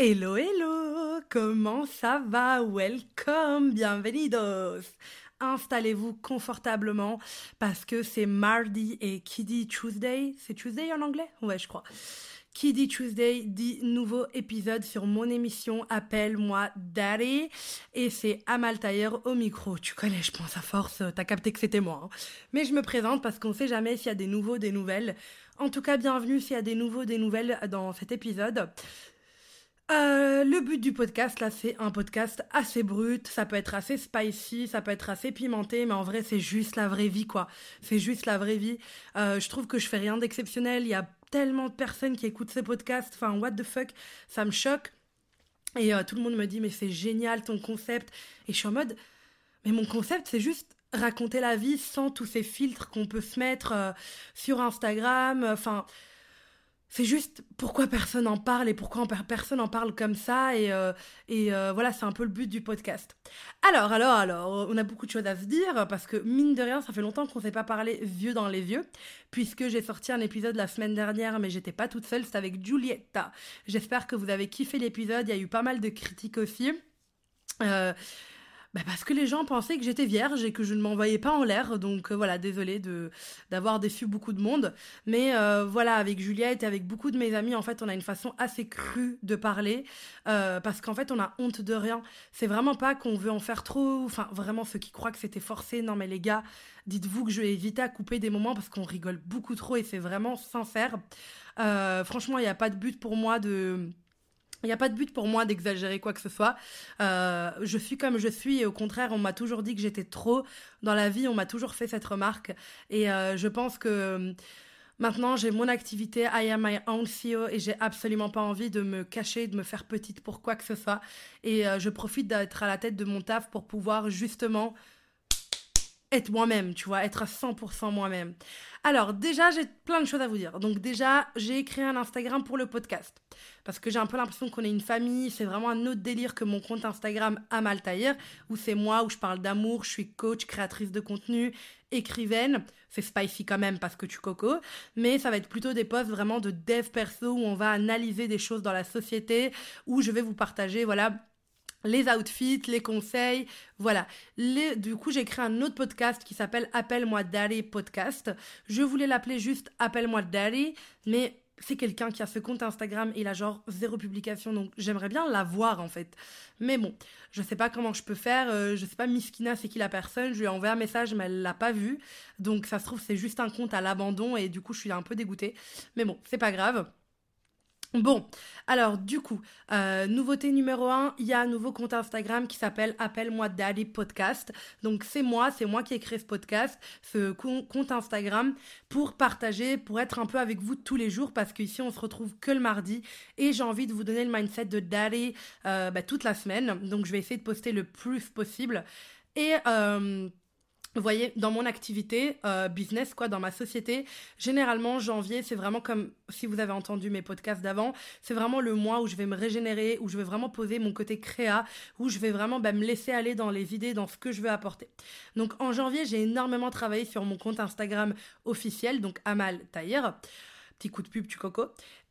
Hello, hello, comment ça va? Welcome, bienvenidos. Installez-vous confortablement parce que c'est mardi et qui dit Tuesday, c'est Tuesday en anglais? Ouais, je crois. Qui dit Tuesday dit nouveau épisode sur mon émission Appelle-moi Daddy. Et c'est Amal Tayer au micro. Tu connais, je pense à force, t'as capté que c'était moi. hein. Mais je me présente parce qu'on sait jamais s'il y a des nouveaux, des nouvelles. En tout cas, bienvenue s'il y a des nouveaux, des nouvelles dans cet épisode. Euh, le but du podcast, là, c'est un podcast assez brut. Ça peut être assez spicy, ça peut être assez pimenté, mais en vrai, c'est juste la vraie vie, quoi. C'est juste la vraie vie. Euh, je trouve que je fais rien d'exceptionnel. Il y a tellement de personnes qui écoutent ces podcasts. Enfin, what the fuck, ça me choque. Et euh, tout le monde me dit, mais c'est génial ton concept. Et je suis en mode, mais mon concept, c'est juste raconter la vie sans tous ces filtres qu'on peut se mettre sur Instagram. Enfin, c'est juste pourquoi personne en parle et pourquoi personne en parle comme ça. Et, euh, euh, voilà, c'est un peu le but du podcast. Alors, alors, alors, on a beaucoup de choses à se dire parce que mine de rien, ça fait longtemps qu'on ne s'est pas parlé vieux dans les vieux, puisque j'ai sorti un épisode la semaine dernière, mais j'étais pas toute seule, c'était avec Giulietta. J'espère que vous avez kiffé l'épisode, il y a eu pas mal de critiques aussi. Euh, bah parce que les gens pensaient que j'étais vierge et que je ne m'envoyais pas en l'air, donc euh, voilà, désolée de d'avoir déçu beaucoup de monde. Mais euh, voilà, avec Juliette et avec beaucoup de mes amis, en fait, on a une façon assez crue de parler, euh, parce qu'en fait, on a honte de rien. C'est vraiment pas qu'on veut en faire trop, enfin, vraiment, ceux qui croient que c'était forcé, non mais les gars, dites-vous que je vais éviter à couper des moments parce qu'on rigole beaucoup trop et c'est vraiment sincère. Franchement, il n'y a pas de but pour moi de... Il n'y a pas de but pour moi d'exagérer quoi que ce soit. Euh, je suis comme je suis et au contraire, on m'a toujours dit que j'étais trop dans la vie. On m'a toujours fait cette remarque. Et euh, je pense que euh, maintenant, j'ai mon activité. I am my own CEO et j'ai absolument pas envie de me cacher, de me faire petite pour quoi que ce soit. Et euh, je profite d'être à la tête de mon taf pour pouvoir justement être moi-même, tu vois, être à 100% moi-même. Alors, déjà, j'ai plein de choses à vous dire. Donc, déjà, j'ai créé un Instagram pour le podcast. Parce que j'ai un peu l'impression qu'on est une famille. C'est vraiment un autre délire que mon compte Instagram Amal Tahir, où c'est moi, où je parle d'amour, je suis coach, créatrice de contenu, écrivaine. C'est spicy quand même parce que tu coco. Mais ça va être plutôt des posts vraiment de dev perso où on va analyser des choses dans la société, où je vais vous partager, voilà, les outfits, les conseils, voilà. Les- du coup, j'ai créé un autre podcast qui s'appelle Appelle-moi Daddy Podcast. Je voulais l'appeler juste Appelle-moi Daddy, mais c'est quelqu'un qui a ce compte Instagram et il a genre zéro publication, donc j'aimerais bien l'avoir en fait. Mais bon, je sais pas comment je peux faire, euh, je sais pas Miskina c'est qui la personne, je lui ai envoyé un message mais elle l'a pas vu, donc ça se trouve c'est juste un compte à l'abandon et du coup je suis un peu dégoûtée. Mais bon, c'est pas grave. Bon, alors du coup, euh, nouveauté numéro 1, il y a un nouveau compte Instagram qui s'appelle Appelle-moi Daddy Podcast. Donc c'est moi, c'est moi qui ai créé ce podcast, ce com- compte Instagram pour partager, pour être un peu avec vous tous les jours parce qu'ici on se retrouve que le mardi et j'ai envie de vous donner le mindset de Daddy euh, bah, toute la semaine. Donc je vais essayer de poster le plus possible. Et euh, vous voyez, dans mon activité euh, business, quoi, dans ma société, généralement, janvier, c'est vraiment comme si vous avez entendu mes podcasts d'avant, c'est vraiment le mois où je vais me régénérer, où je vais vraiment poser mon côté créa, où je vais vraiment bah, me laisser aller dans les idées, dans ce que je veux apporter. Donc en janvier, j'ai énormément travaillé sur mon compte Instagram officiel, donc Amal Tahir. Petit coup de pub, tu coco.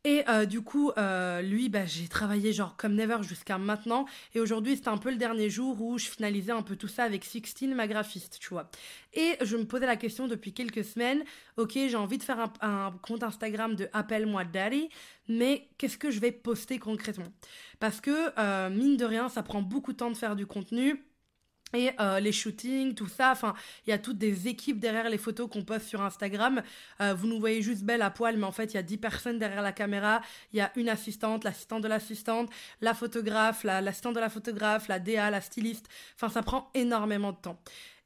Et euh, du coup, euh, lui, bah, j'ai travaillé genre comme never jusqu'à maintenant. Et aujourd'hui, c'était un peu le dernier jour où je finalisais un peu tout ça avec Sixtine, ma graphiste, tu vois. Et je me posais la question depuis quelques semaines, ok, j'ai envie de faire un, un compte Instagram de Appelle-moi Daddy, mais qu'est-ce que je vais poster concrètement? Parce que, euh, mine de rien, ça prend beaucoup de temps de faire du contenu. Et euh, les shootings, tout ça, enfin, il y a toutes des équipes derrière les photos qu'on poste sur Instagram. Euh, vous nous voyez juste belle à poil, mais en fait, il y a 10 personnes derrière la caméra. Il y a une assistante, l'assistante de l'assistante, la photographe, la- l'assistante de la photographe, la DA, la styliste. Enfin, ça prend énormément de temps.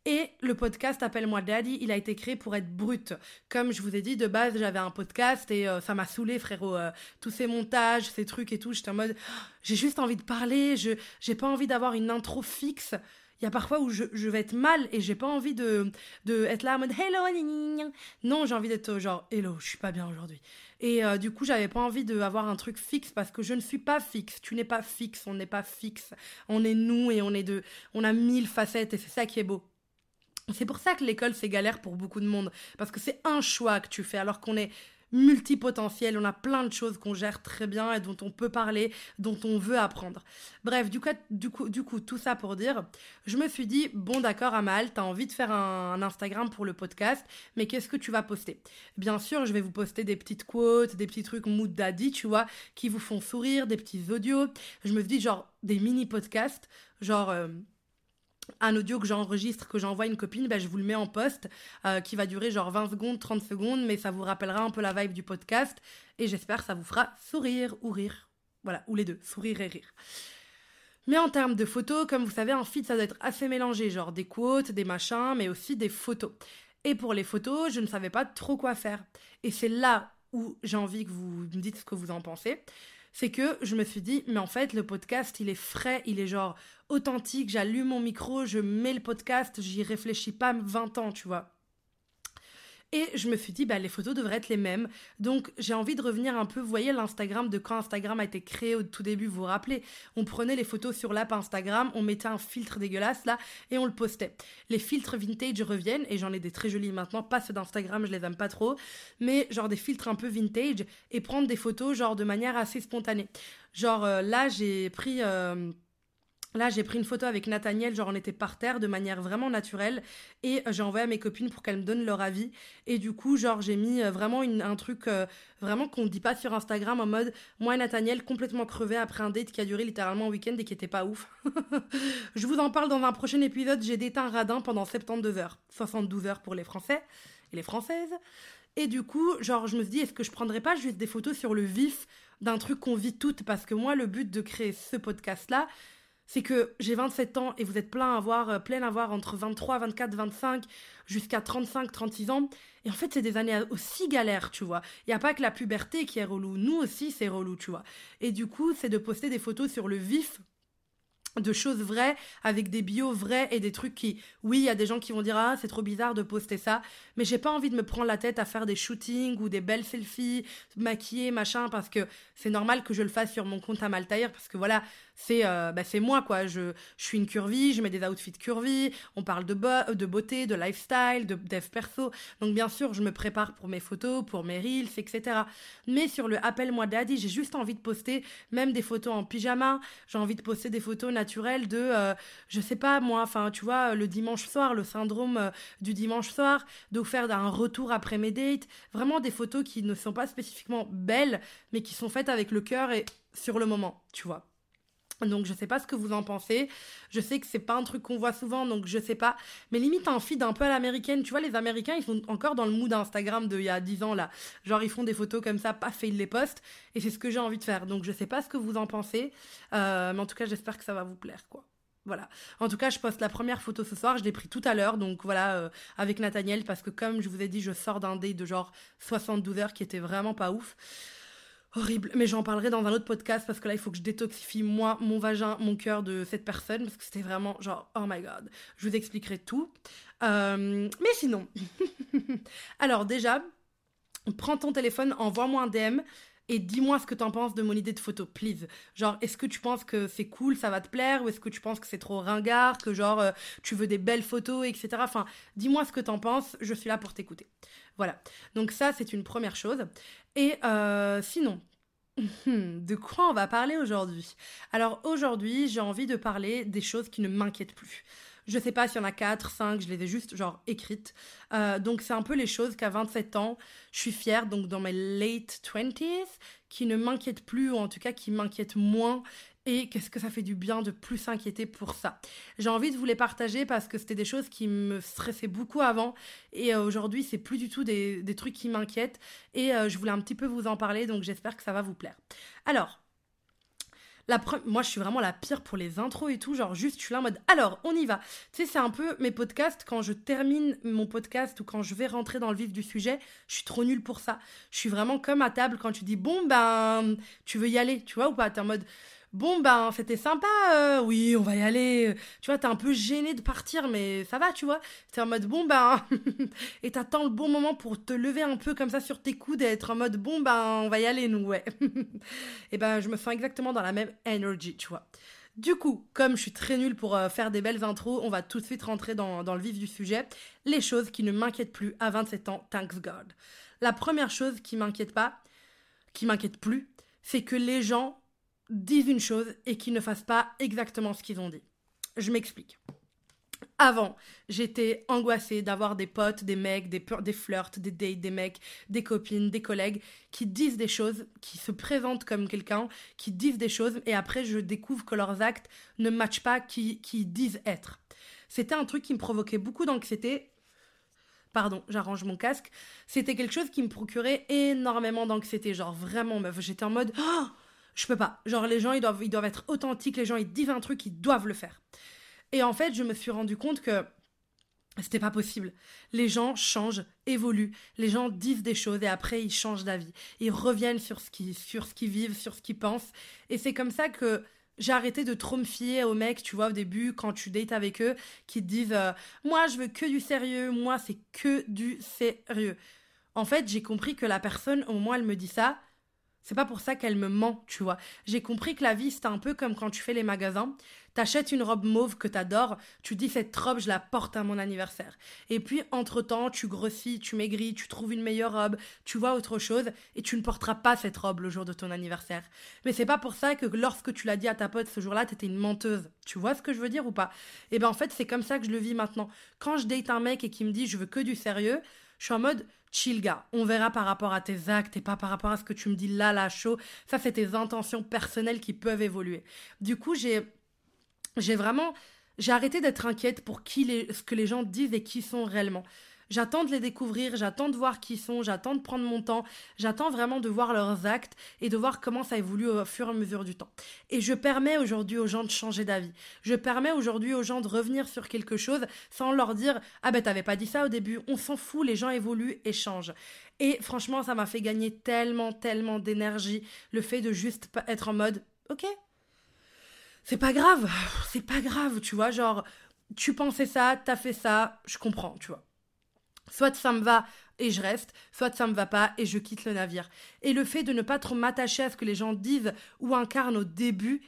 Et le podcast Appelle-moi Daddy, il a été créé pour être brut. Comme je vous ai dit, de base, j'avais un podcast et euh, ça m'a saoulé, frérot. Tous ces montages, ces trucs et tout, j'étais en mode, Oh, j'ai juste envie de parler, j'ai pas envie d'avoir une intro fixe. Il y a parfois où je, je vais être mal et j'ai pas envie de, de être là en mode hello, gna, gna, gna. non, j'ai envie d'être genre hello, je suis pas bien aujourd'hui. Et euh, du coup, j'avais pas envie d'avoir un truc fixe parce que je ne suis pas fixe. Tu n'es pas fixe, on n'est pas fixe. On est nous et on est de, on a mille facettes et c'est ça qui est beau. C'est pour ça que l'école c'est galère pour beaucoup de monde parce que c'est un choix que tu fais alors qu'on est multipotentiel, on a plein de choses qu'on gère très bien et dont on peut parler, dont on veut apprendre. Bref, du coup, tout ça pour dire, je me suis dit, bon d'accord Amal, t'as envie de faire un, Instagram pour le podcast, mais qu'est-ce que tu vas poster? Bien sûr, je vais vous poster des petites quotes, des petits trucs mood daddy, tu vois, qui vous font sourire, des petits audios. Je me suis dit, genre, des mini-podcasts, genre... Euh, un audio que j'enregistre, que j'envoie à une copine, ben, je vous le mets en poste, euh, qui va durer genre 20 secondes, 30 secondes, mais ça vous rappellera un peu la vibe du podcast, et j'espère que ça vous fera sourire ou rire. Voilà, ou les deux, sourire et rire. Mais en termes de photos, comme vous savez, un feed, ça doit être assez mélangé, genre des quotes, des machins, mais aussi des photos. Et pour les photos, je ne savais pas trop quoi faire. Et c'est là où j'ai envie que vous me dites ce que vous en pensez c'est que je me suis dit, mais en fait, le podcast, il est frais, il est genre authentique, j'allume mon micro, je mets le podcast, j'y réfléchis pas 20 ans, tu vois. Et je me suis dit, bah, les photos devraient être les mêmes. Donc, j'ai envie de revenir un peu. Vous voyez l'Instagram de quand Instagram a été créé au tout début, vous vous rappelez? On prenait les photos sur l'app Instagram, on mettait un filtre dégueulasse là et on le postait. Les filtres vintage reviennent et j'en ai des très jolis maintenant, pas ceux d'Instagram, je les aime pas trop, mais genre des filtres un peu vintage et prendre des photos genre de manière assez spontanée. Genre euh, là, j'ai pris. Euh, Là, j'ai pris une photo avec Nathaniel, genre on était par terre de manière vraiment naturelle et euh, j'ai envoyé à mes copines pour qu'elles me donnent leur avis et du coup, genre j'ai mis euh, vraiment un truc euh, vraiment qu'on ne dit pas sur Instagram en mode moi et Nathaniel complètement crevé après un date qui a duré littéralement un week-end et qui était pas ouf. Je vous en parle dans un prochain épisode, j'ai un radin pendant 72 heures, 72 heures pour les Français et les Françaises. Et du coup, genre je me suis dit est-ce que je prendrais pas juste des photos sur le vif d'un truc qu'on vit toutes? Parce que moi le but de créer ce podcast là c'est que j'ai 27 ans et vous êtes plein à avoir, euh, plein à avoir entre 23, 24, 25 jusqu'à 35, 36 ans. Et en fait, c'est des années aussi galères, tu vois. Il n'y a pas que la puberté qui est relou. Nous aussi, c'est relou, tu vois. Et du coup, c'est de poster des photos sur le vif de choses vraies avec des bios vrais et des trucs qui oui il y a des gens qui vont dire ah c'est trop bizarre de poster ça mais j'ai pas envie de me prendre la tête à faire des shootings ou des belles selfies maquillées machin parce que c'est normal que je le fasse sur mon compte à Maltaire parce que voilà c'est euh, bah, c'est moi quoi. Je, suis une curvy je mets des outfits curvy on parle de, beauté de lifestyle de dev perso. Donc bien sûr je me prépare pour mes photos pour mes reels etc mais sur le appel moi daddy j'ai juste envie de poster même des photos en pyjama. J'ai envie de poster des photos naturelles de euh, je sais pas moi enfin tu vois le dimanche soir le syndrome euh, du dimanche soir de faire un retour après mes dates. Vraiment des photos qui ne sont pas spécifiquement belles mais qui sont faites avec le cœur et sur le moment tu vois donc je sais pas ce que vous en pensez. Je sais que c'est pas un truc qu'on voit souvent, donc je sais pas. Mais limite un feed un peu à l'américaine. Tu vois, les Américains, ils sont encore dans le mood Instagram de il y a 10 ans là. Genre ils font des photos comme ça, paf, et ils les postent. Et c'est ce que j'ai envie de faire. Donc je sais pas ce que vous en pensez. Euh, mais en tout cas, j'espère que ça va vous plaire, quoi. Voilà. En tout cas, je poste la première photo ce soir. Je l'ai pris tout à l'heure. Donc voilà, euh, avec Nathaniel. Parce que comme je vous ai dit, je sors d'un dé de genre 72 heures qui était vraiment pas ouf horrible. Mais j'en parlerai dans un autre podcast parce que là, il faut que je détoxifie moi, mon vagin, mon cœur de cette personne parce que c'était vraiment genre, oh my god. Je vous expliquerai tout. Euh, mais sinon, alors déjà, prends ton téléphone, envoie-moi un DM et dis-moi ce que t'en penses de mon idée de photo, please. Genre, est-ce que tu penses que c'est cool, ça va te plaire, ou est-ce que tu penses que c'est trop ringard, que genre euh, tu veux des belles photos, etc. Enfin, dis-moi ce que t'en penses, je suis là pour t'écouter. Voilà. Donc ça, c'est une première chose. Et euh, sinon, de quoi on va parler aujourd'hui? Alors aujourd'hui, j'ai envie de parler des choses qui ne m'inquiètent plus. Je sais pas s'il y en a 4, 5, je les ai juste genre écrites. Euh, donc c'est un peu les choses qu'à 27 ans, je suis fière, donc dans mes late 20s, qui ne m'inquiètent plus, ou en tout cas qui m'inquiètent moins et qu'est-ce que ça fait du bien de plus s'inquiéter pour ça. J'ai envie de vous les partager parce que c'était des choses qui me stressaient beaucoup avant et euh, aujourd'hui c'est plus du tout des, trucs qui m'inquiètent et euh, je voulais un petit peu vous en parler donc j'espère que ça va vous plaire. Alors, la moi, je suis vraiment la pire pour les intros et tout. Genre, juste, je suis là en mode, alors, on y va. Tu sais, c'est un peu mes podcasts. Quand je termine mon podcast ou quand je vais rentrer dans le vif du sujet, je suis trop nulle pour ça. Je suis vraiment comme à table quand tu dis, bon, ben, tu veux y aller, tu vois, ou pas? T'es en mode, bon ben c'était sympa, euh, oui on va y aller. Tu vois, t'es un peu gêné de partir, mais ça va, tu vois. T'es en mode bon ben et t'attends le bon moment pour te lever un peu comme ça sur tes coudes et être en mode bon ben on va y aller nous ouais. et ben je me sens exactement dans la même energy, tu vois. Du coup, comme je suis très nulle pour euh, faire des belles intros, on va tout de suite rentrer dans, dans le vif du sujet. Les choses qui ne m'inquiètent plus à 27 ans, thanks God. La première chose qui m'inquiète pas, qui m'inquiète plus, c'est que les gens disent une chose et qu'ils ne fassent pas exactement ce qu'ils ont dit. Je m'explique. Avant, j'étais angoissée d'avoir des potes, des mecs, des, des flirts, des dates, des mecs, des copines, des collègues qui disent des choses, qui se présentent comme quelqu'un, qui disent des choses et après je découvre que leurs actes ne matchent pas qui, qui disent être. C'était un truc qui me provoquait beaucoup d'anxiété. Pardon, j'arrange mon casque. C'était quelque chose qui me procurait énormément d'anxiété. Genre vraiment, meuf, j'étais en mode. Oh, je peux pas. Genre les gens, ils doivent, ils doivent être authentiques. Les gens, ils disent un truc, ils doivent le faire. Et en fait, je me suis rendu compte que c'était pas possible. Les gens changent, évoluent, les gens disent des choses et après ils changent d'avis. Ils reviennent sur ce qu'ils sur ce vivent, sur ce qu'ils pensent et c'est comme ça que j'ai arrêté de trop me fier aux mecs, tu vois, au début, quand tu dates avec eux, qui te disent euh, Moi, je veux que du sérieux, moi, c'est que du sérieux. En fait, j'ai compris que la personne, au moins, elle me dit ça, c'est pas pour ça qu'elle me ment, tu vois. J'ai compris que la vie, c'est un peu comme quand tu fais les magasins. T'achètes une robe mauve que t'adores, tu dis cette robe, je la porte à mon anniversaire. Et puis, entre-temps, tu grossis, tu maigris, tu trouves une meilleure robe, tu vois autre chose, et tu ne porteras pas cette robe le jour de ton anniversaire. Mais c'est pas pour ça que lorsque tu l'as dit à ta pote ce jour-là, t'étais une menteuse. Tu vois ce que je veux dire ou pas? Et eh ben en fait, c'est comme ça que je le vis maintenant. Quand je date un mec et qui me dit je veux que du sérieux, je suis en mode chill gars, on verra par rapport à tes actes et pas par rapport à ce que tu me dis là là chaud. Ça c'est tes intentions personnelles qui peuvent évoluer. Du coup, j'ai vraiment j'ai arrêté d'être inquiète pour qui les, ce que les gens disent et qui sont réellement. J'attends de les découvrir, j'attends de voir qui ils sont, j'attends de prendre mon temps, j'attends vraiment de voir leurs actes et de voir comment ça évolue au fur et à mesure du temps. Et je permets aujourd'hui aux gens de changer d'avis. Je permets aujourd'hui aux gens de revenir sur quelque chose sans leur dire Ah ben t'avais pas dit ça au début. On s'en fout, les gens évoluent et changent. Et franchement, ça m'a fait gagner tellement, tellement d'énergie le fait de juste être en mode Ok, c'est pas grave, c'est pas grave, tu vois, genre, tu pensais ça, t'as fait ça, je comprends, tu vois. Soit ça me va et je reste, soit ça me va pas et je quitte le navire. Et le fait de ne pas trop m'attacher à ce que les gens disent ou incarnent au début,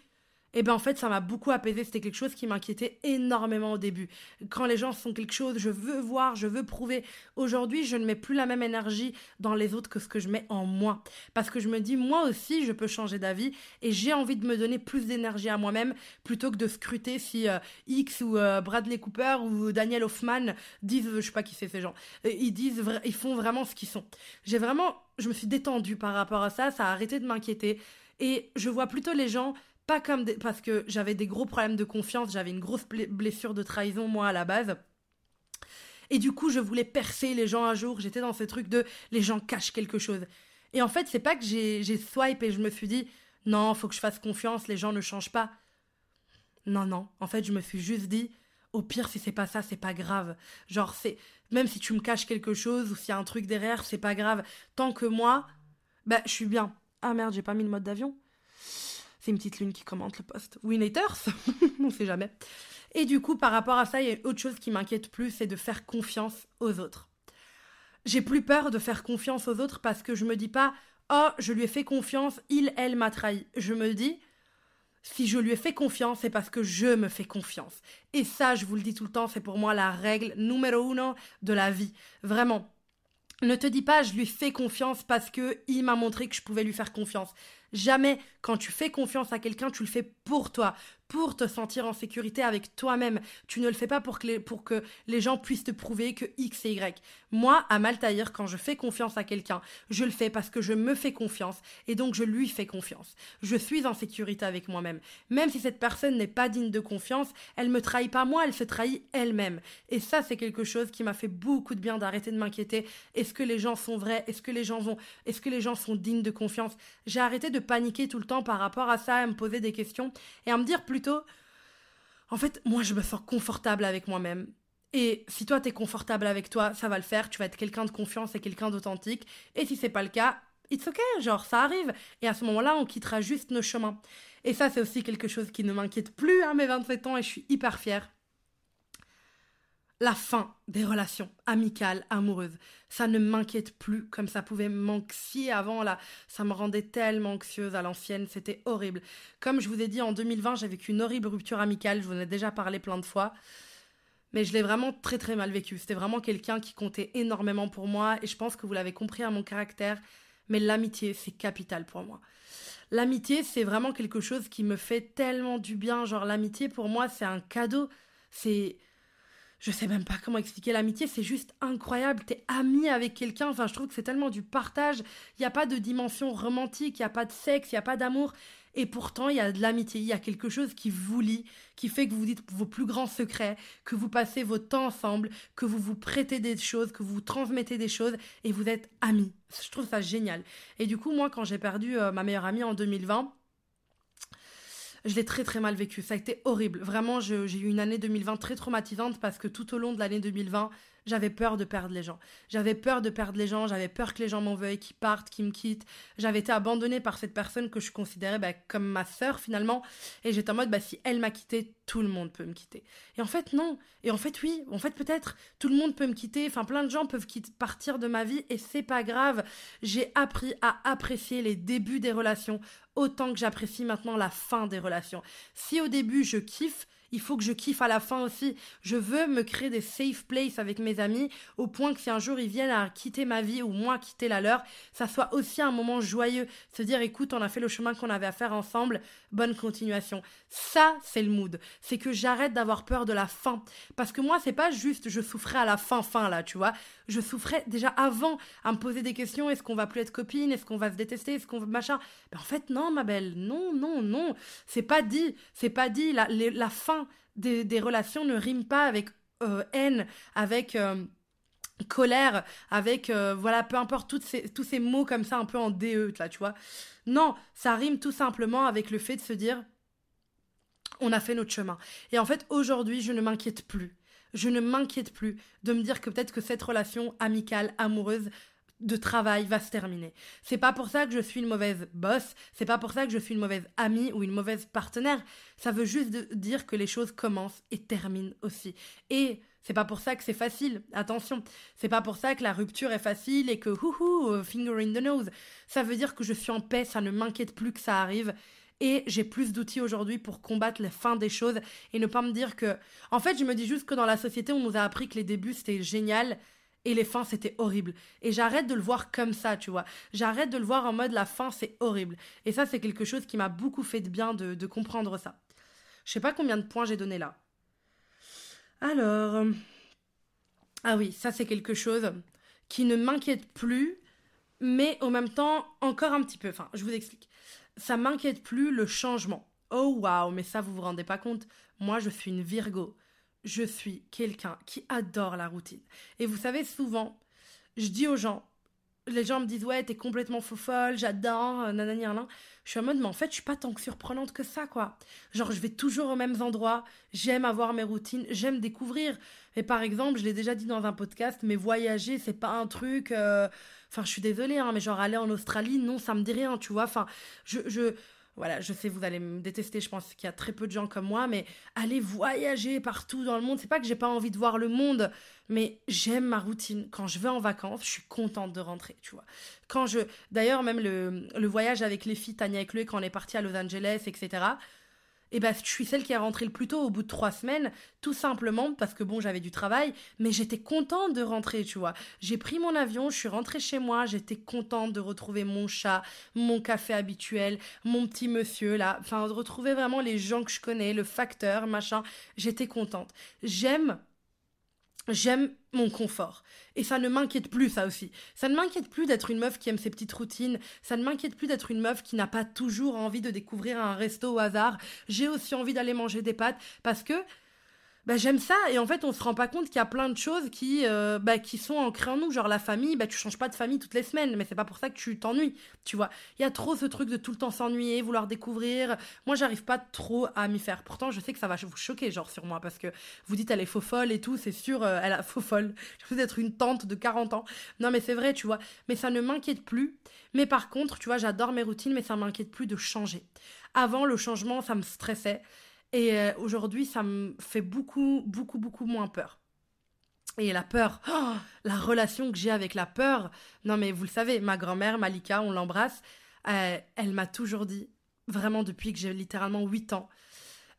et eh ben en fait ça m'a beaucoup apaisé c'était quelque chose qui m'inquiétait énormément au début. Quand les gens font quelque chose je veux voir je veux prouver. Aujourd'hui je ne mets plus la même énergie dans les autres que ce que je mets en moi. Parce que je me dis moi aussi je peux changer d'avis et j'ai envie de me donner plus d'énergie à moi-même plutôt que de scruter si euh, X ou euh, Bradley Cooper ou Daniel Hoffman disent je sais pas qui c'est ces gens. Euh, ils disent ils font vraiment ce qu'ils sont. J'ai vraiment je me suis détendue par rapport à ça. Ça a arrêté de m'inquiéter. Et je vois plutôt les gens pas comme des... parce que j'avais des gros problèmes de confiance, j'avais une grosse blessure de trahison moi à la base. Et du coup, je voulais percer les gens un jour, j'étais dans ce truc de les gens cachent quelque chose. Et en fait, c'est pas que j'ai swipe et je me suis dit non, faut que je fasse confiance, les gens ne changent pas. Non non, en fait, je me suis juste dit au pire si c'est pas ça, c'est pas grave. Genre c'est même si tu me caches quelque chose ou s'il y a un truc derrière, c'est pas grave tant que moi bah je suis bien. Ah merde, j'ai pas mis le mode d'avion. C'est une petite lune qui commente le post. Winnators On sait jamais. Et du coup, par rapport à ça, il y a autre chose qui m'inquiète plus, c'est de faire confiance aux autres. J'ai plus peur de faire confiance aux autres parce que je me dis pas Oh, je lui ai fait confiance, il, elle m'a trahi. Je me dis si je lui ai fait confiance, c'est parce que je me fais confiance. Et ça, je vous le dis tout le temps, c'est pour moi la règle numéro uno de la vie. Vraiment. Ne te dis pas je lui fais confiance parce que il m'a montré que je pouvais lui faire confiance. Jamais, quand tu fais confiance à quelqu'un, tu le fais pour toi, pour te sentir en sécurité avec toi-même. Tu ne le fais pas pour que, les, pour que les gens puissent te prouver que X et Y. Moi, à Maltaïr, quand je fais confiance à quelqu'un, je le fais parce que je me fais confiance et donc je lui fais confiance. Je suis en sécurité avec moi-même. Même si cette personne n'est pas digne de confiance, elle me trahit pas moi, elle se trahit elle-même. Et ça, c'est quelque chose qui m'a fait beaucoup de bien d'arrêter de m'inquiéter. Est-ce que les gens sont vrais? Est-ce que les gens vont Est-ce que les gens sont dignes de confiance? J'ai arrêté de paniquer tout le temps par rapport à ça, à me poser des questions et à me dire plutôt en fait, moi, je me sens confortable avec moi-même. Et si toi, t'es confortable avec toi, ça va le faire. Tu vas être quelqu'un de confiance et quelqu'un d'authentique. Et si c'est pas le cas, it's ok, genre, ça arrive. Et à ce moment-là, on quittera juste nos chemins. Et ça, c'est aussi quelque chose qui ne m'inquiète plus à mes 27 ans et je suis hyper fière. La fin des relations amicales, amoureuses. Ça ne m'inquiète plus comme ça pouvait m'anxier avant là. Ça me rendait tellement anxieuse à l'ancienne, c'était horrible. Comme je vous ai dit, en 2020, j'ai vécu une horrible rupture amicale, je vous en ai déjà parlé plein de fois. Mais je l'ai vraiment très très mal vécu. C'était vraiment quelqu'un qui comptait énormément pour moi et je pense que vous l'avez compris à mon caractère. Mais l'amitié, c'est capital pour moi. L'amitié, c'est vraiment quelque chose qui me fait tellement du bien. Genre, l'amitié, pour moi, c'est un cadeau. C'est je sais même pas comment expliquer l'amitié, c'est juste incroyable. T'es ami avec quelqu'un, enfin, je trouve que c'est tellement du partage. Il n'y a pas de dimension romantique, il n'y a pas de sexe, il n'y a pas d'amour. Et pourtant, il y a de l'amitié, il y a quelque chose qui vous lie, qui fait que vous dites vos plus grands secrets, que vous passez votre temps ensemble, que vous vous prêtez des choses, que vous transmettez des choses et vous êtes amis. Je trouve ça génial. Et du coup, moi, quand j'ai perdu euh, ma meilleure amie en 2020, je l'ai très très mal vécu. Ça a été horrible. Vraiment, j'ai eu une année 2020 très traumatisante parce que tout au long de l'année 2020, j'avais peur de perdre les gens. J'avais peur de perdre les gens, j'avais peur que les gens m'en veuillent, qu'ils partent, qu'ils me quittent. J'avais été abandonnée par cette personne que je considérais bah, comme ma sœur finalement. Et j'étais en mode, bah, si elle m'a quitté, tout le monde peut me quitter. Et en fait, non. Et en fait, oui. En fait, peut-être, tout le monde peut me quitter. Enfin, plein de gens peuvent partir de ma vie et c'est pas grave. J'ai appris à apprécier les débuts des relations autant que j'apprécie maintenant la fin des relations. Si au début je kiffe, il faut que je kiffe à la fin aussi. Je veux me créer des safe places avec mes amis au point que si un jour ils viennent à quitter ma vie ou moi quitter la leur, ça soit aussi un moment joyeux. Se dire écoute, on a fait le chemin qu'on avait à faire ensemble, bonne continuation. Ça, c'est le mood. C'est que j'arrête d'avoir peur de la fin. Parce que moi, c'est pas juste je souffrais à la fin, fin là, tu vois. Je souffrais déjà avant à me poser des questions. Est-ce qu'on va plus être copine Est-ce qu'on va se détester? Est-ce qu'on va machin? Ben, En fait, non, ma belle. Non, non, non. C'est pas dit. C'est pas dit. La, la fin des, relations ne rime pas avec euh, haine, avec euh, colère, avec euh, voilà, peu importe toutes ces, tous ces mots comme ça un peu en DE, là, tu vois. Non, ça rime tout simplement avec le fait de se dire on a fait notre chemin. Et en fait, aujourd'hui, je ne m'inquiète plus. Je ne m'inquiète plus de me dire que peut-être que cette relation amicale, amoureuse, de travail va se terminer. C'est pas pour ça que je suis une mauvaise boss, c'est pas pour ça que je suis une mauvaise amie ou une mauvaise partenaire. Ça veut juste dire que les choses commencent et terminent aussi. Et c'est pas pour ça que c'est facile. Attention, c'est pas pour ça que la rupture est facile et que houhou, euh, finger in the nose. Ça veut dire que je suis en paix, ça ne m'inquiète plus que ça arrive et j'ai plus d'outils aujourd'hui pour combattre la fin des choses et ne pas me dire que en fait, je me dis juste que dans la société, on nous a appris que les débuts c'était génial et les fins c'était horrible. Et j'arrête de le voir comme ça, tu vois. J'arrête de le voir en mode la fin c'est horrible. Et ça c'est quelque chose qui m'a beaucoup fait de bien de, comprendre ça. Je sais pas combien de points j'ai donné là. Alors... Euh, ah oui, ça c'est quelque chose qui ne m'inquiète plus, mais en même temps encore un petit peu. Enfin, je vous explique. Ça m'inquiète plus le changement. Oh waouh, mais ça vous vous rendez pas compte Moi je suis une Virgo je suis quelqu'un qui adore la routine. Et vous savez, souvent, je dis aux gens, les gens me disent ouais t'es complètement faux folle j'adore euh, nanani je suis en mode mais en fait je suis pas tant que surprenante que ça quoi. Genre je vais toujours aux mêmes endroits j'aime avoir mes routines j'aime découvrir. Et par exemple je l'ai déjà dit dans un podcast mais voyager c'est pas un truc euh, enfin je suis désolée hein, mais genre aller en Australie non ça me dit rien tu vois. Enfin je, je voilà, je sais, vous allez me détester, je pense qu'il y a très peu de gens comme moi, mais aller voyager partout dans le monde, c'est pas que j'ai pas envie de voir le monde, mais j'aime ma routine. Quand je vais en vacances, je suis contente de rentrer, tu vois. Quand je, d'ailleurs, même le, le voyage avec les filles, Tania et Chloé, quand on est parti à Los Angeles, etc., et eh ben, je suis celle qui est rentrée le plus tôt au bout de trois semaines, tout simplement parce que bon, j'avais du travail, mais j'étais contente de rentrer, tu vois. J'ai pris mon avion, je suis rentrée chez moi, j'étais contente de retrouver mon chat, mon café habituel, mon petit monsieur là, enfin, de retrouver vraiment les gens que je connais, le facteur, machin. J'étais contente. J'aime J'aime mon confort. Et ça ne m'inquiète plus, ça aussi. Ça ne m'inquiète plus d'être une meuf qui aime ses petites routines. Ça ne m'inquiète plus d'être une meuf qui n'a pas toujours envie de découvrir un resto au hasard. J'ai aussi envie d'aller manger des pâtes parce que bah, j'aime ça. Et en fait on se rend pas compte qu'il y a plein de choses qui euh, bah, qui sont ancrées en nous. Genre la famille bah tu changes pas de famille toutes les semaines. Mais c'est pas pour ça que tu t'ennuies tu vois. Il y a trop ce truc de tout le temps s'ennuyer vouloir découvrir. Moi j'arrive pas trop à m'y faire. Pourtant je sais que ça va vous choquer genre sur moi. Parce que vous dites elle est faux folle et tout. C'est sûr euh, elle a faux folle. Je vous être une tante de 40 ans. Non mais c'est vrai tu vois. Mais ça ne m'inquiète plus. Mais par contre tu vois j'adore mes routines mais ça m'inquiète plus de changer. Avant le changement ça me stressait et euh, aujourd'hui, ça me fait beaucoup, beaucoup, beaucoup moins peur. Et la peur, oh, la relation que j'ai avec la peur. Non mais vous le savez, ma grand-mère, Malika, on l'embrasse, euh, elle m'a toujours dit, vraiment depuis que j'ai littéralement 8 ans,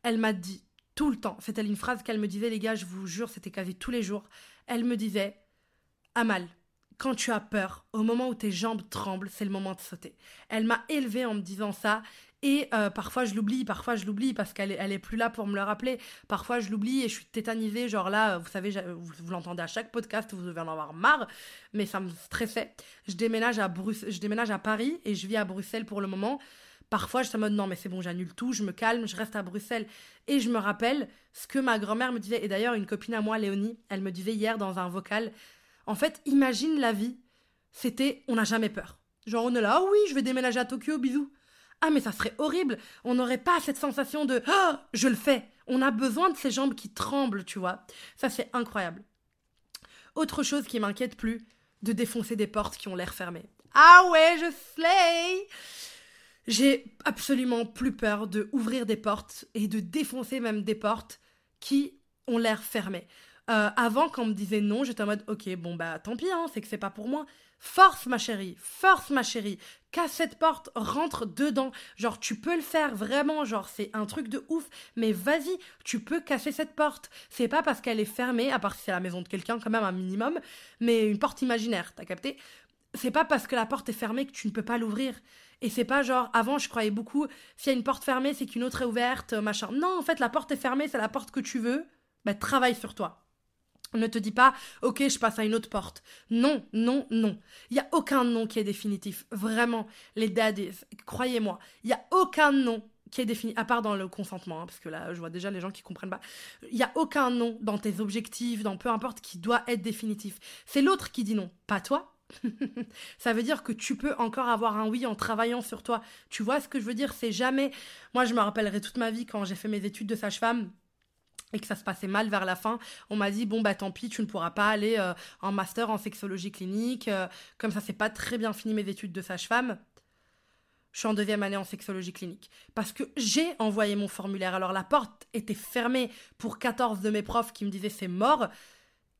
elle m'a dit tout le temps, c'était une phrase qu'elle me disait, les gars, je vous jure, c'était quasi tous les jours, elle me disait, Amal, quand tu as peur, au moment où tes jambes tremblent, c'est le moment de sauter. Elle m'a élevée en me disant ça et euh, parfois je l'oublie, parfois je l'oublie parce qu'elle elle est plus là pour me le rappeler. Parfois je l'oublie et je suis tétanisée. Genre là, vous savez, vous, l'entendez à chaque podcast, vous devez en avoir marre, mais ça me stressait. Je déménage à je déménage à Paris et je vis à Bruxelles pour le moment. Parfois, je suis en mode non, mais c'est bon, j'annule tout, je me calme, je reste à Bruxelles. Et je me rappelle ce que ma grand-mère me disait. Et d'ailleurs, une copine à moi, Léonie, elle me disait hier dans un vocal En fait, imagine la vie. C'était on n'a jamais peur. Genre, on est là, oh oui, je vais déménager à Tokyo, bisous. Ah, mais ça serait horrible. On n'aurait pas cette sensation de oh, je le fais. On a besoin de ces jambes qui tremblent, tu vois. Ça, c'est incroyable. Autre chose qui m'inquiète plus, de défoncer des portes qui ont l'air fermées. Ah ouais, je slay J'ai absolument plus peur de ouvrir des portes et de défoncer même des portes qui ont l'air fermées. Euh, avant, quand on me disait non, j'étais en mode ok, bon bah tant pis, hein, c'est que c'est pas pour moi. Force ma chérie, force ma chérie, casse cette porte, rentre dedans. Genre tu peux le faire vraiment, genre c'est un truc de ouf, mais vas-y, tu peux casser cette porte. C'est pas parce qu'elle est fermée, à part si c'est la maison de quelqu'un quand même un minimum, mais une porte imaginaire, t'as capté? C'est pas parce que la porte est fermée que tu ne peux pas l'ouvrir. Et c'est pas genre, avant je croyais beaucoup, s'il y a une porte fermée, c'est qu'une autre est ouverte, machin. Non, en fait la porte est fermée, c'est la porte que tu veux. Bah travaille sur toi. Ne te dis pas, ok, je passe à une autre porte. Non, non, non. Il n'y a aucun nom qui est définitif. Vraiment, les daddies, croyez-moi, il n'y a aucun nom qui est défini, à part dans le consentement, hein, parce que là, je vois déjà les gens qui comprennent pas. Il n'y a aucun nom dans tes objectifs, dans peu importe, qui doit être définitif. C'est l'autre qui dit non, pas toi. ça veut dire que tu peux encore avoir un oui en travaillant sur toi. Tu vois ce que je veux dire? C'est jamais. Moi, je me rappellerai toute ma vie quand j'ai fait mes études de sage-femme et que ça se passait mal vers la fin, on m'a dit bon bah tant pis, tu ne pourras pas aller euh, en master en sexologie clinique. Euh, comme ça, c'est pas très bien fini mes études de sage-femme. Je suis en deuxième année en sexologie clinique. Parce que j'ai envoyé mon formulaire. Alors la porte était fermée pour 14 de mes profs qui me disaient c'est mort.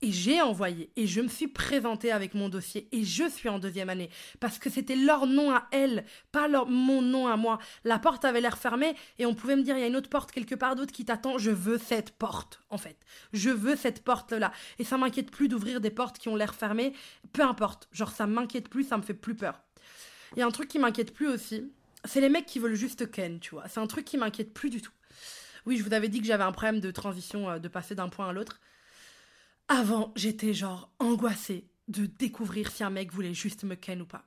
Et j'ai envoyé, et je me suis présentée avec mon dossier, et je suis en deuxième année, parce que c'était leur nom à elles, pas leur, mon nom à moi. La porte avait l'air fermée, et on pouvait me dire, il y a une autre porte quelque part d'autre qui t'attend, je veux cette porte, en fait. Je veux cette porte-là. Et ça m'inquiète plus d'ouvrir des portes qui ont l'air fermées, peu importe. Genre, ça m'inquiète plus, ça me fait plus peur. Il y a un truc qui m'inquiète plus aussi, c'est les mecs qui veulent juste ken, tu vois. C'est un truc qui m'inquiète plus du tout. Oui, je vous avais dit que j'avais un problème de transition, euh, de passer d'un point à l'autre. Avant, j'étais genre angoissée de découvrir si un mec voulait juste me ken ou pas.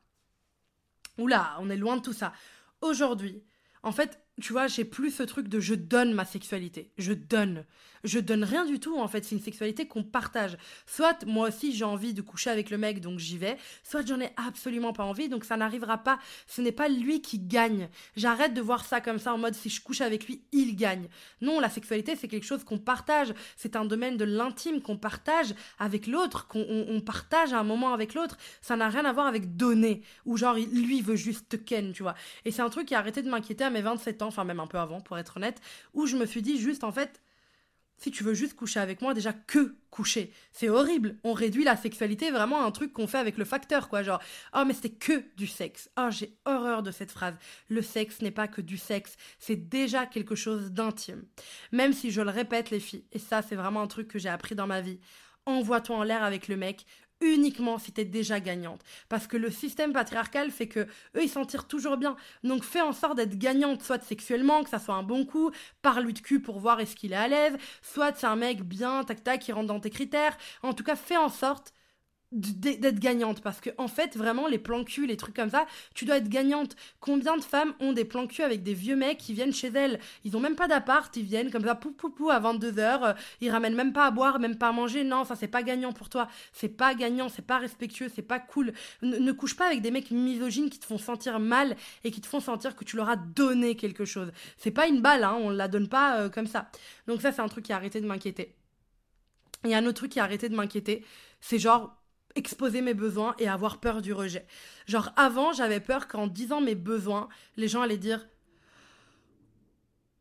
Oula, on est loin de tout ça. Aujourd'hui, en fait, tu vois, j'ai plus ce truc de je donne ma sexualité. Je donne. Je donne rien du tout, en fait. C'est une sexualité qu'on partage. Soit moi aussi j'ai envie de coucher avec le mec, donc j'y vais. Soit j'en ai absolument pas envie, donc ça n'arrivera pas. Ce n'est pas lui qui gagne. J'arrête de voir ça comme ça en mode si je couche avec lui, il gagne. Non, la sexualité, c'est quelque chose qu'on partage. C'est un domaine de l'intime qu'on partage avec l'autre, qu'on partage un moment avec l'autre. Ça n'a rien à voir avec donner. Ou genre, lui veut juste ken, tu vois. Et c'est un truc qui a arrêté de m'inquiéter à mes 27 ans enfin même un peu avant pour être honnête, où je me suis dit juste en fait, si tu veux juste coucher avec moi, déjà que coucher. C'est horrible. On réduit la sexualité vraiment à un truc qu'on fait avec le facteur, quoi. Genre, oh, mais c'était que du sexe. Oh, j'ai horreur de cette phrase. Le sexe n'est pas que du sexe. C'est déjà quelque chose d'intime. Même si je le répète, les filles, et ça, c'est vraiment un truc que j'ai appris dans ma vie. Envoie-toi en l'air avec le mec, uniquement si t'es déjà gagnante. Parce que le système patriarcal fait que eux, ils s'en tirent toujours bien. Donc fais en sorte d'être gagnante, soit sexuellement, que ça soit un bon coup, parle-lui de cul pour voir est-ce qu'il est à l'aise, soit c'est un mec bien, tac tac, qui rentre dans tes critères. En tout cas, fais en sorte d'être gagnante. Parce que en fait vraiment les plans cul les trucs comme ça tu dois être gagnante. Combien de femmes ont des plans cul avec des vieux mecs qui viennent chez elles? Ils ont même pas d'appart ils viennent comme ça pou pou pou à 22h euh, ils ramènent même pas à boire même pas à manger. Non ça c'est pas gagnant pour toi. C'est pas gagnant c'est pas respectueux c'est pas cool. Ne, couche pas avec des mecs misogynes qui te font sentir mal et qui te font sentir que tu leur as donné quelque chose. C'est pas une balle hein on la donne pas euh, comme ça. Donc ça c'est un truc qui a arrêté de m'inquiéter. Il y a un autre truc qui a arrêté de m'inquiéter. C'est genre exposer mes besoins et avoir peur du rejet. Genre avant, j'avais peur qu'en disant mes besoins, les gens allaient dire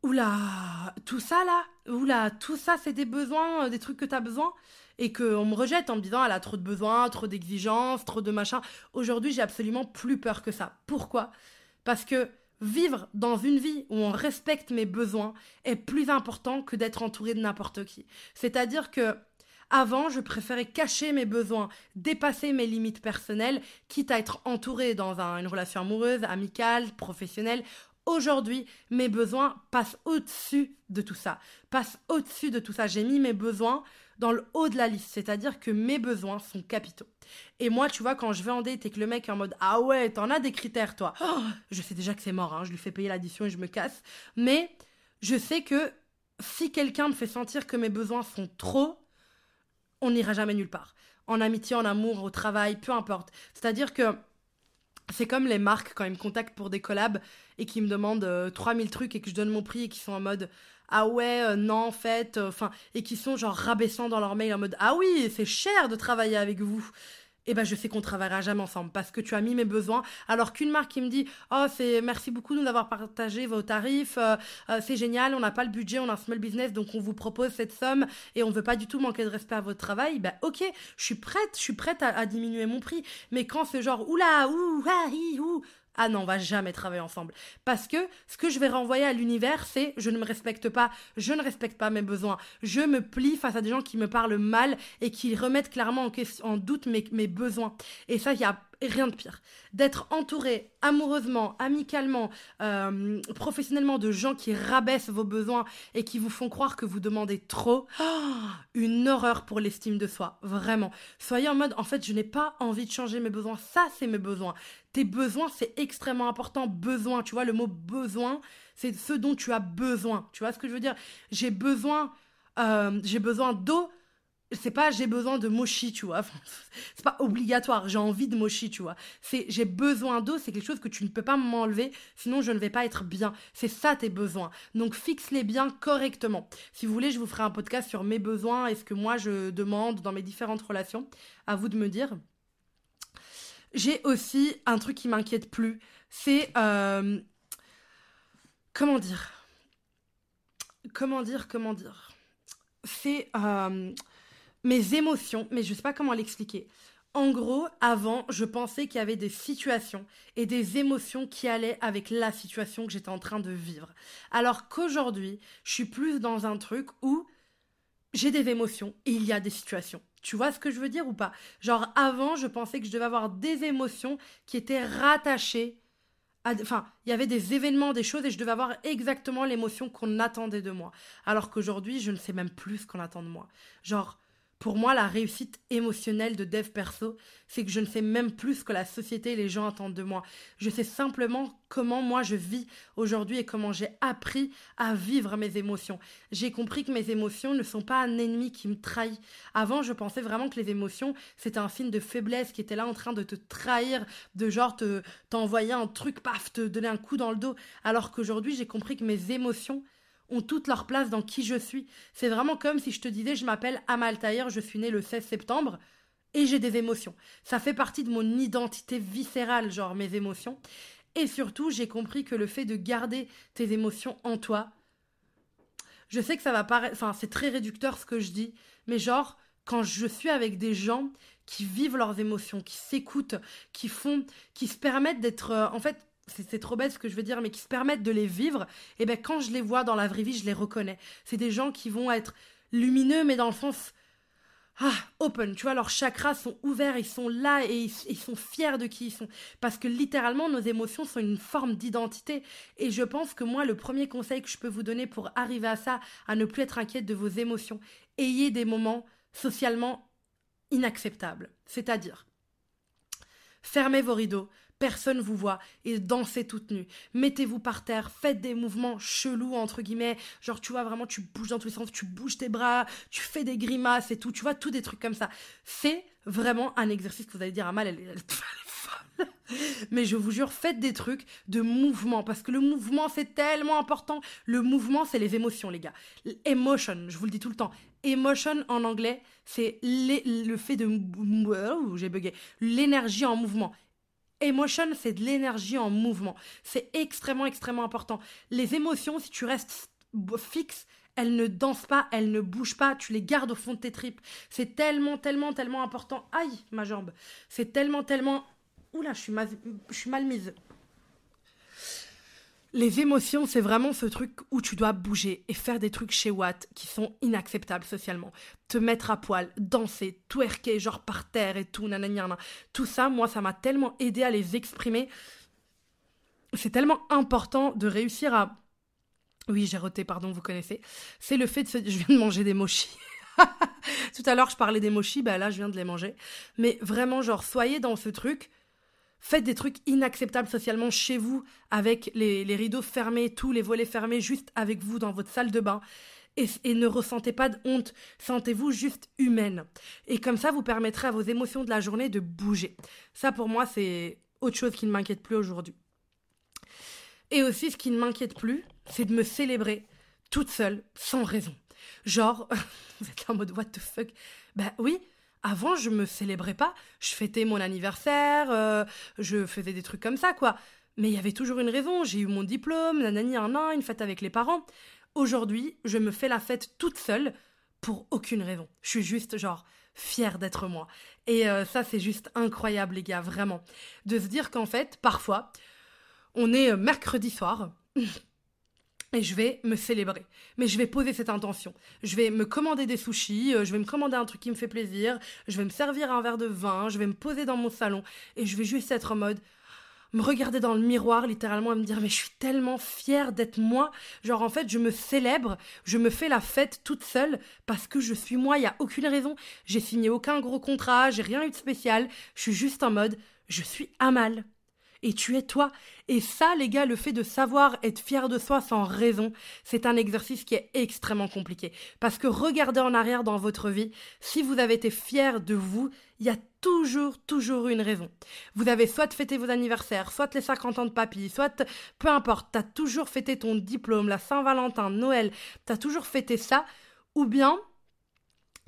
Oula, tout ça là, oula, tout ça c'est des besoins, des trucs que t'as besoin? Et qu'on me rejette en me disant elle a trop de besoins, trop d'exigences, trop de machin. Aujourd'hui, j'ai absolument plus peur que ça. Pourquoi? Parce que vivre dans une vie où on respecte mes besoins est plus important que d'être entouré de n'importe qui. C'est-à-dire que avant, je préférais cacher mes besoins, dépasser mes limites personnelles, quitte à être entouré dans une relation amoureuse, amicale, professionnelle. Aujourd'hui, mes besoins passent au-dessus de tout ça. Passent au-dessus de tout ça. J'ai mis mes besoins dans le haut de la liste, c'est-à-dire que mes besoins sont capitaux. Et moi, tu vois, quand je vais en date et que le mec est en mode Ah ouais, t'en as des critères, toi. Oh, je sais déjà que c'est mort, hein, je lui fais payer l'addition et je me casse. Mais je sais que si quelqu'un me fait sentir que mes besoins sont trop, on n'ira jamais nulle part. En amitié, en amour, au travail, peu importe. C'est-à-dire que c'est comme les marques quand ils me contactent pour des collabs et qui me demandent 3000 euh, trucs et que je donne mon prix et qui sont en mode ah ouais, euh, non, en fait, euh, enfin, et qui sont genre rabaissants dans leur mail en mode ah oui, c'est cher de travailler avec vous. Eh ben je sais qu'on travaillera jamais ensemble parce que tu as mis mes besoins. Alors qu'une marque qui me dit oh c'est merci beaucoup de nous avoir partagé vos tarifs, euh, c'est génial, on n'a pas le budget, on a un small business donc on vous propose cette somme et on veut pas du tout manquer de respect à votre travail. Ben ok, je suis prête, je suis prête à, diminuer mon prix. Mais quand c'est genre oula ouh ah ouh ah non, on va jamais travailler ensemble. Parce que ce que je vais renvoyer à l'univers, c'est je ne me respecte pas, je ne respecte pas mes besoins, je me plie face à des gens qui me parlent mal et qui remettent clairement en, doute mes, mes besoins. Et ça, il y a rien de pire. D'être entouré amoureusement, amicalement, euh, professionnellement de gens qui rabaissent vos besoins et qui vous font croire que vous demandez trop. une horreur pour l'estime de soi, vraiment. Soyez en mode, en fait, je n'ai pas envie de changer mes besoins. Ça, c'est mes besoins. Tes besoins, c'est extrêmement important. Besoin, tu vois, le mot besoin, c'est ce dont tu as besoin. Tu vois ce que je veux dire? J'ai besoin, euh, j'ai besoin d'eau c'est pas j'ai besoin de mochi, tu vois. c'est pas obligatoire, j'ai envie de mochi, tu vois. C'est j'ai besoin d'eau, c'est quelque chose que tu ne peux pas m'enlever, sinon je ne vais pas être bien. C'est ça tes besoins. Donc fixe-les bien correctement. Si vous voulez, je vous ferai un podcast sur mes besoins et ce que moi je demande dans mes différentes relations. À vous de me dire. J'ai aussi un truc qui m'inquiète plus, c'est euh, comment dire, comment dire, comment dire? C'est euh, mes émotions, mais je sais pas comment l'expliquer. En gros, avant, je pensais qu'il y avait des situations et des émotions qui allaient avec la situation que j'étais en train de vivre. Alors qu'aujourd'hui, je suis plus dans un truc où j'ai des émotions et il y a des situations. Tu vois ce que je veux dire ou pas? Genre avant, je pensais que je devais avoir des émotions qui étaient rattachées. Enfin, il y avait des événements, des choses et je devais avoir exactement l'émotion qu'on attendait de moi. Alors qu'aujourd'hui, je ne sais même plus ce qu'on attend de moi. Genre, pour moi, la réussite émotionnelle de dev perso, c'est que je ne sais même plus ce que la société et les gens attendent de moi. Je sais simplement comment moi je vis aujourd'hui et comment j'ai appris à vivre mes émotions. J'ai compris que mes émotions ne sont pas un ennemi qui me trahit. Avant, je pensais vraiment que les émotions, c'était un signe de faiblesse qui était là en train de te trahir, de genre te t'envoyer un truc, paf, te donner un coup dans le dos. Alors qu'aujourd'hui, j'ai compris que mes émotions, ont toute leur place dans qui je suis. C'est vraiment comme si je te disais je m'appelle Amal Tahir, je suis née le 16 septembre et j'ai des émotions. Ça fait partie de mon identité viscérale, genre mes émotions. Et surtout, j'ai compris que le fait de garder tes émotions en toi, je sais que ça va paraître, enfin c'est très réducteur ce que je dis, mais genre quand je suis avec des gens qui vivent leurs émotions, qui s'écoutent, qui font, qui se permettent d'être, euh, en fait, c'est trop bête ce que je veux dire, mais qui se permettent de les vivre, et eh ben quand je les vois dans la vraie vie, je les reconnais. C'est des gens qui vont être lumineux, mais dans le sens ah, open, tu vois, leurs chakras sont ouverts, ils sont là et ils, sont fiers de qui ils sont. Parce que littéralement, nos émotions sont une forme d'identité. Et je pense que moi, le premier conseil que je peux vous donner pour arriver à ça, à ne plus être inquiète de vos émotions, ayez des moments socialement inacceptables. C'est-à-dire, fermez vos rideaux, personne vous voit et dansez toute nue. Mettez-vous par terre, faites des mouvements chelous entre guillemets, genre tu vois vraiment tu bouges dans tous les sens, tu bouges tes bras, tu fais des grimaces et tout, tu vois tout des trucs comme ça. C'est vraiment un exercice que vous allez dire à mal, elle, est folle. Mais je vous jure, faites des trucs de mouvement parce que le mouvement c'est tellement important. Le mouvement c'est les émotions les gars. Emotion, je vous le dis tout le temps. Emotion en anglais, c'est le fait de oh, j'ai bugué, l'énergie en mouvement. Emotion, c'est de l'énergie en mouvement. C'est extrêmement, extrêmement important. Les émotions, si tu restes fixes, elles ne dansent pas, elles ne bougent pas, tu les gardes au fond de tes tripes. C'est tellement, tellement, tellement important. Aïe, ma jambe. C'est tellement, tellement... Oula, je suis mal mise. Les émotions, c'est vraiment ce truc où tu dois bouger et faire des trucs chez Watt qui sont inacceptables socialement. Te mettre à poil, danser, twerker, genre par terre et tout, nanana. Tout ça, moi, ça m'a tellement aidé à les exprimer. C'est tellement important de réussir à oui, j'ai roté, pardon, vous connaissez. C'est le fait de se... Je viens de manger des mochis. Tout à l'heure, je parlais des mochis, bah là, je viens de les manger. Mais vraiment, genre, soyez dans ce truc. Faites des trucs inacceptables socialement chez vous, avec les, rideaux fermés, tous les volets fermés, juste avec vous dans votre salle de bain. Et, ne ressentez pas de honte. Sentez-vous juste humaine. Et comme ça, vous permettrez à vos émotions de la journée de bouger. Ça, pour moi, c'est autre chose qui ne m'inquiète plus aujourd'hui. Et aussi, ce qui ne m'inquiète plus, c'est de me célébrer toute seule, sans raison. Genre, vous êtes là en mode what the fuck? Bah oui, avant je me célébrais pas, je fêtais mon anniversaire, euh, je faisais des trucs comme ça quoi. Mais il y avait toujours une raison, j'ai eu mon diplôme, nanani un an, une fête avec les parents. Aujourd'hui, je me fais la fête toute seule pour aucune raison. Je suis juste genre fière d'être moi. Et euh, ça c'est juste incroyable les gars, vraiment. De se dire qu'en fait, parfois, on est euh, mercredi soir. et je vais me célébrer. Mais je vais poser cette intention. Je vais me commander des sushis, euh, je vais me commander un truc qui me fait plaisir, je vais me servir un verre de vin, je vais me poser dans mon salon et je vais juste être en mode me regarder dans le miroir littéralement et me dire mais je suis tellement fière d'être moi. Genre en fait je me célèbre, je me fais la fête toute seule parce que je suis moi, il y a aucune raison. J'ai signé aucun gros contrat, j'ai rien eu de spécial, je suis juste en mode je suis à mal et tu es toi. Et ça, les gars, le fait de savoir être fier de soi sans raison, c'est un exercice qui est extrêmement compliqué. Parce que regardez en arrière dans votre vie, si vous avez été fier de vous, il y a toujours, toujours une raison. Vous avez soit fêté vos anniversaires, soit les 50 ans de papy, soit peu importe, t'as toujours fêté ton diplôme, la Saint-Valentin, Noël, t'as toujours fêté ça, ou bien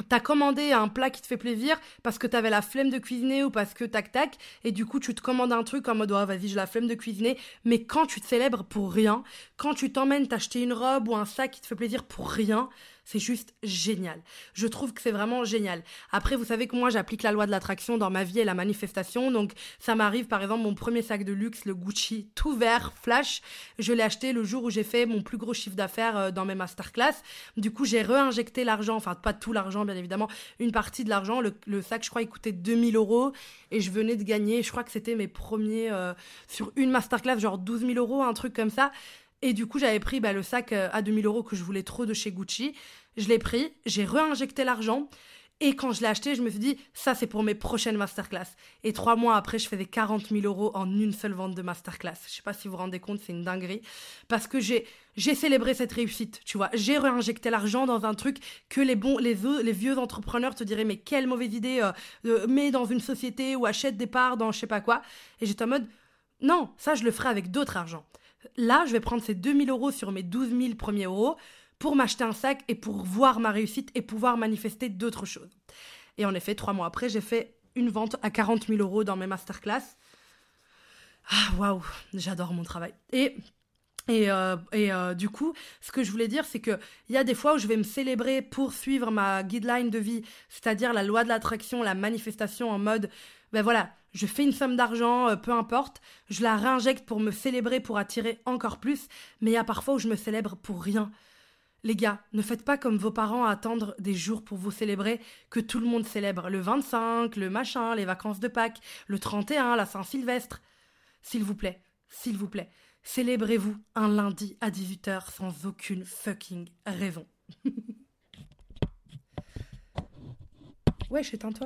T'as commandé un plat qui te fait plaisir parce que t'avais la flemme de cuisiner ou parce que tac tac et du coup tu te commandes un truc en mode oh vas-y j'ai la flemme de cuisiner. Mais quand tu te célèbres pour rien, quand tu t'emmènes t'acheter une robe ou un sac qui te fait plaisir pour rien, c'est juste génial. Je trouve que c'est vraiment génial. Après, vous savez que moi, j'applique la loi de l'attraction dans ma vie et la manifestation. Donc, ça m'arrive, par exemple, mon premier sac de luxe, le Gucci tout vert, flash. Je l'ai acheté le jour où j'ai fait mon plus gros chiffre d'affaires euh, dans mes masterclass. Du coup, j'ai réinjecté l'argent, enfin, pas tout l'argent, bien évidemment, une partie de l'argent. Le, sac, je crois, il coûtait 2000 euros et je venais de gagner, je crois que c'était mes premiers, euh, sur une masterclass, genre 12 000 euros, un truc comme ça. Et du coup, j'avais pris bah, le sac euh, à 2000 euros que je voulais trop de chez Gucci. Je l'ai pris, j'ai réinjecté l'argent. Et quand je l'ai acheté, je me suis dit, ça c'est pour mes prochaines masterclass. Et trois mois après, je faisais 40 000 euros en une seule vente de masterclass. Je sais pas si vous vous rendez compte, c'est une dinguerie. Parce que j'ai, j'ai célébré cette réussite, tu vois. J'ai réinjecté l'argent dans un truc que les bons, les, les vieux entrepreneurs te diraient, mais quelle mauvaise idée, euh, mets dans une société ou achète des parts dans je sais pas quoi. Et j'étais en mode, non, ça je le ferai avec d'autres argent. Là, je vais prendre ces 2000 euros sur mes 12 000 premiers euros pour m'acheter un sac et pour voir ma réussite et pouvoir manifester d'autres choses. Et en effet, trois mois après, j'ai fait une vente à 40 000 euros dans mes masterclass. Ah, waouh, j'adore mon travail. Et et, euh, et euh, du coup, ce que je voulais dire, c'est qu'il y a des fois où je vais me célébrer pour suivre ma guideline de vie, c'est-à-dire la loi de l'attraction, la manifestation en mode, ben voilà, je fais une somme d'argent, euh, peu importe, je la réinjecte pour me célébrer, pour attirer encore plus, mais il y a parfois où je me célèbre pour rien. Les gars, ne faites pas comme vos parents à attendre des jours pour vous célébrer, que tout le monde célèbre le 25, le machin, les vacances de Pâques, le 31, la Saint-Sylvestre. S'il vous plaît, s'il vous plaît, célébrez-vous un lundi à 18h sans aucune fucking raison. Wesh, éteins-toi.